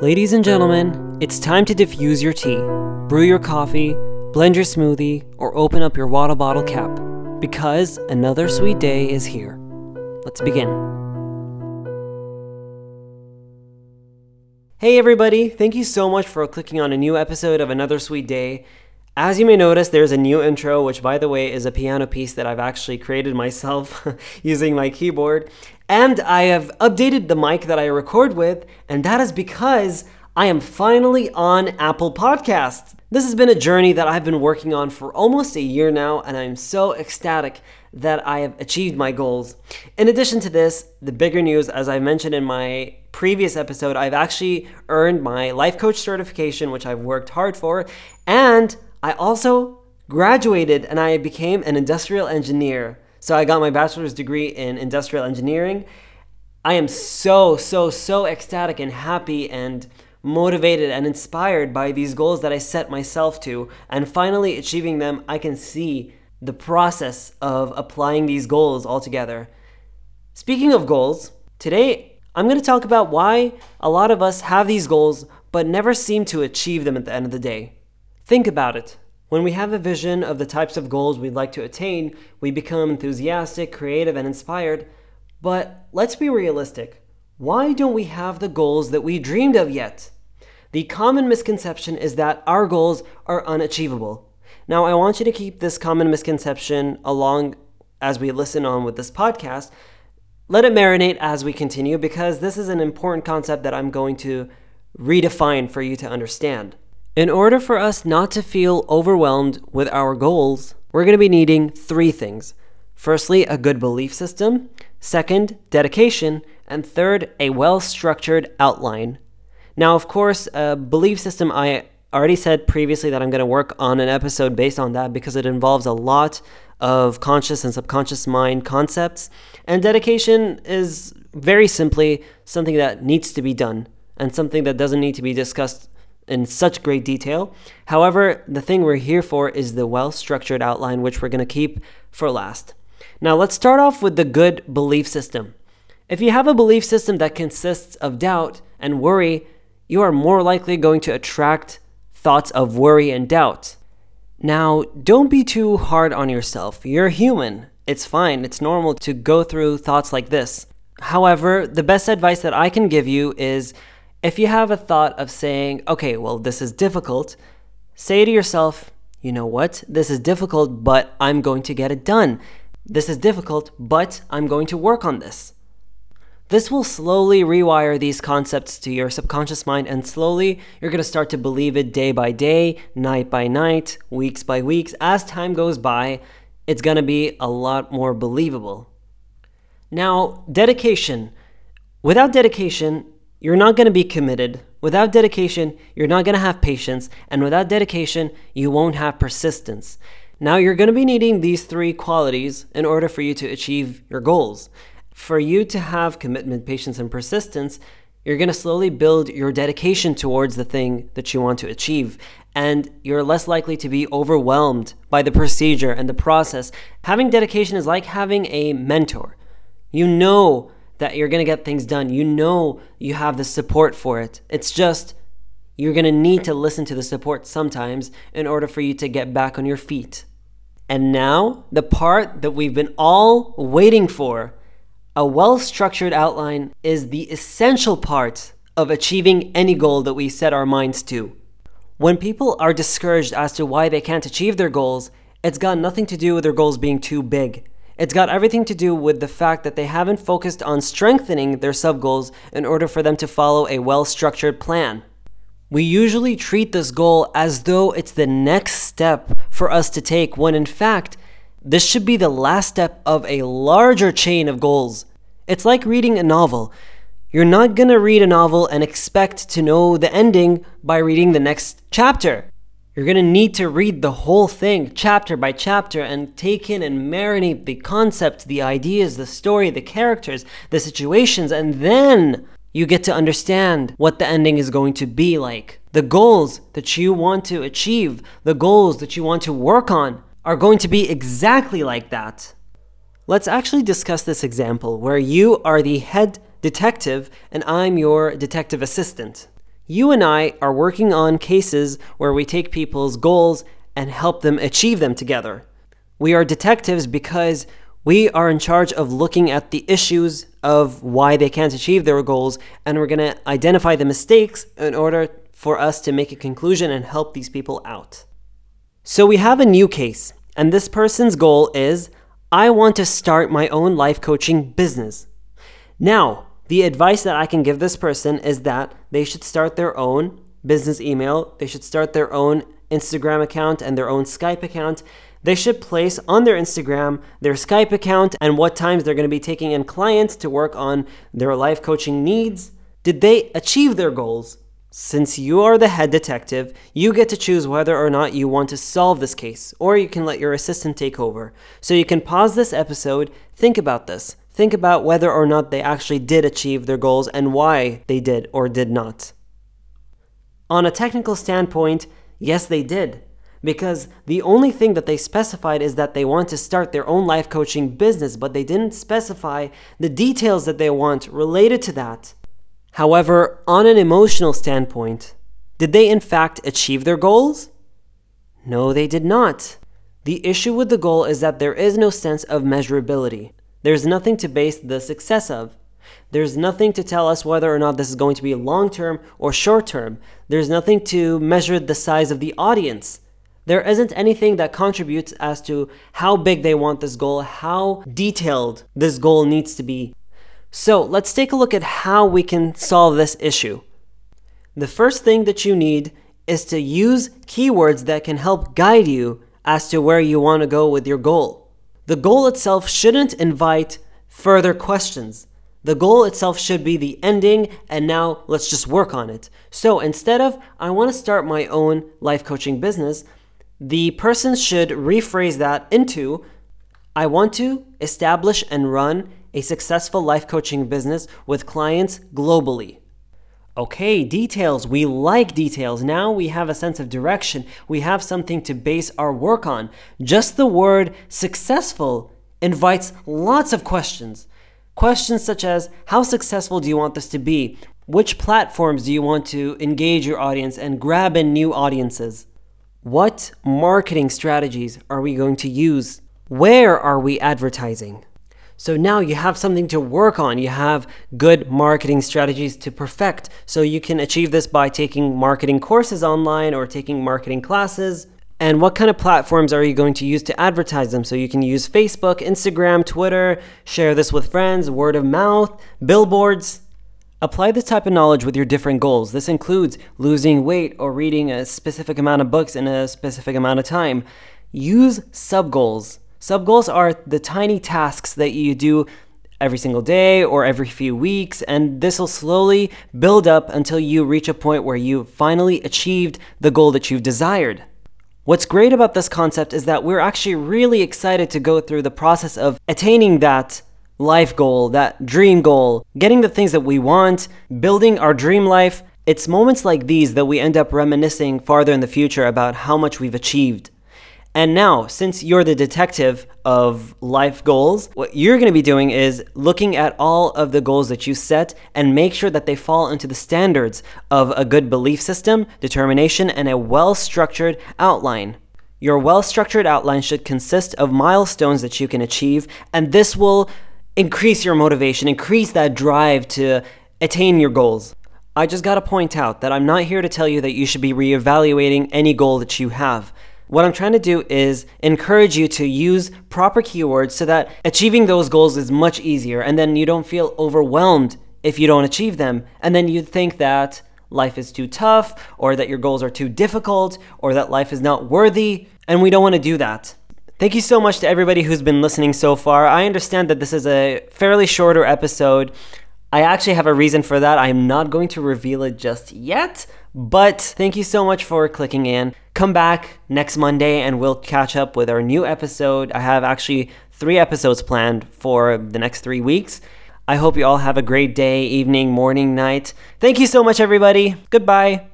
Ladies and gentlemen, it's time to diffuse your tea, brew your coffee, blend your smoothie, or open up your water bottle cap, because another sweet day is here. Let's begin. Hey everybody, thank you so much for clicking on a new episode of Another Sweet Day. As you may notice, there's a new intro, which, by the way, is a piano piece that I've actually created myself using my keyboard. And I have updated the mic that I record with, and that is because I am finally on Apple Podcasts. This has been a journey that I've been working on for almost a year now, and I'm so ecstatic that I have achieved my goals. In addition to this, the bigger news, as I mentioned in my previous episode, I've actually earned my life coach certification, which I've worked hard for, and I also graduated and I became an industrial engineer. So I got my bachelor's degree in industrial engineering. I am so, so, so ecstatic and happy and motivated and inspired by these goals that I set myself to. And finally achieving them, I can see the process of applying these goals all together. Speaking of goals, today I'm going to talk about why a lot of us have these goals but never seem to achieve them at the end of the day. Think about it. When we have a vision of the types of goals we'd like to attain, we become enthusiastic, creative, and inspired. But let's be realistic. Why don't we have the goals that we dreamed of yet? The common misconception is that our goals are unachievable. Now, I want you to keep this common misconception along as we listen on with this podcast. Let it marinate as we continue because this is an important concept that I'm going to redefine for you to understand. In order for us not to feel overwhelmed with our goals, we're going to be needing three things. Firstly, a good belief system. Second, dedication. And third, a well structured outline. Now, of course, a belief system, I already said previously that I'm going to work on an episode based on that because it involves a lot of conscious and subconscious mind concepts. And dedication is very simply something that needs to be done and something that doesn't need to be discussed in such great detail. However, the thing we're here for is the well structured outline, which we're going to keep for last. Now, let's start off with the good belief system. If you have a belief system that consists of doubt and worry, you are more likely going to attract thoughts of worry and doubt. Now, don't be too hard on yourself. You're human. It's fine, it's normal to go through thoughts like this. However, the best advice that I can give you is if you have a thought of saying, okay, well, this is difficult, say to yourself, you know what? This is difficult, but I'm going to get it done. This is difficult, but I'm going to work on this. This will slowly rewire these concepts to your subconscious mind, and slowly you're going to start to believe it day by day, night by night, weeks by weeks. As time goes by, it's going to be a lot more believable. Now, dedication. Without dedication, you're not going to be committed. Without dedication, you're not going to have patience. And without dedication, you won't have persistence. Now, you're going to be needing these three qualities in order for you to achieve your goals. For you to have commitment, patience, and persistence, you're going to slowly build your dedication towards the thing that you want to achieve. And you're less likely to be overwhelmed by the procedure and the process. Having dedication is like having a mentor. You know that you're going to get things done. You know you have the support for it. It's just you're going to need to listen to the support sometimes in order for you to get back on your feet. And now, the part that we've been all waiting for a well structured outline is the essential part of achieving any goal that we set our minds to. When people are discouraged as to why they can't achieve their goals, it's got nothing to do with their goals being too big. It's got everything to do with the fact that they haven't focused on strengthening their sub goals in order for them to follow a well structured plan. We usually treat this goal as though it's the next step for us to take, when in fact, this should be the last step of a larger chain of goals. It's like reading a novel. You're not gonna read a novel and expect to know the ending by reading the next chapter. You're going to need to read the whole thing, chapter by chapter, and take in and marinate the concepts, the ideas, the story, the characters, the situations, and then you get to understand what the ending is going to be like. The goals that you want to achieve, the goals that you want to work on, are going to be exactly like that. Let's actually discuss this example where you are the head detective and I'm your detective assistant. You and I are working on cases where we take people's goals and help them achieve them together. We are detectives because we are in charge of looking at the issues of why they can't achieve their goals, and we're going to identify the mistakes in order for us to make a conclusion and help these people out. So we have a new case, and this person's goal is I want to start my own life coaching business. Now, the advice that I can give this person is that they should start their own business email, they should start their own Instagram account and their own Skype account, they should place on their Instagram their Skype account and what times they're going to be taking in clients to work on their life coaching needs. Did they achieve their goals? Since you are the head detective, you get to choose whether or not you want to solve this case, or you can let your assistant take over. So you can pause this episode, think about this. Think about whether or not they actually did achieve their goals and why they did or did not. On a technical standpoint, yes, they did because the only thing that they specified is that they want to start their own life coaching business, but they didn't specify the details that they want related to that. However, on an emotional standpoint, did they in fact achieve their goals? No, they did not. The issue with the goal is that there is no sense of measurability. There's nothing to base the success of. There's nothing to tell us whether or not this is going to be long term or short term. There's nothing to measure the size of the audience. There isn't anything that contributes as to how big they want this goal, how detailed this goal needs to be. So let's take a look at how we can solve this issue. The first thing that you need is to use keywords that can help guide you as to where you want to go with your goal. The goal itself shouldn't invite further questions. The goal itself should be the ending, and now let's just work on it. So instead of, I want to start my own life coaching business, the person should rephrase that into I want to establish and run a successful life coaching business with clients globally. Okay, details. We like details. Now we have a sense of direction. We have something to base our work on. Just the word successful invites lots of questions. Questions such as How successful do you want this to be? Which platforms do you want to engage your audience and grab in new audiences? What marketing strategies are we going to use? Where are we advertising? So now you have something to work on. You have good marketing strategies to perfect. So you can achieve this by taking marketing courses online or taking marketing classes. And what kind of platforms are you going to use to advertise them? So you can use Facebook, Instagram, Twitter, share this with friends, word of mouth, billboards. Apply this type of knowledge with your different goals. This includes losing weight or reading a specific amount of books in a specific amount of time. Use sub goals. Sub goals are the tiny tasks that you do every single day or every few weeks, and this will slowly build up until you reach a point where you finally achieved the goal that you've desired. What's great about this concept is that we're actually really excited to go through the process of attaining that life goal, that dream goal, getting the things that we want, building our dream life. It's moments like these that we end up reminiscing farther in the future about how much we've achieved. And now, since you're the detective of life goals, what you're to be doing is looking at all of the goals that you set and make sure that they fall into the standards of a good belief system, determination, and a well structured outline. Your well structured outline should consist of milestones that you can achieve, and this will increase your motivation, increase that drive to attain your goals. I just gotta point out that I'm not here to tell you that you should be reevaluating any goal that you have. What I'm trying to do is encourage you to use proper keywords so that achieving those goals is much easier and then you don't feel overwhelmed if you don't achieve them. And then you think that life is too tough or that your goals are too difficult or that life is not worthy. And we don't want to do that. Thank you so much to everybody who's been listening so far. I understand that this is a fairly shorter episode. I actually have a reason for that. I am not going to reveal it just yet, but thank you so much for clicking in. Come back next Monday and we'll catch up with our new episode. I have actually three episodes planned for the next three weeks. I hope you all have a great day, evening, morning, night. Thank you so much, everybody. Goodbye.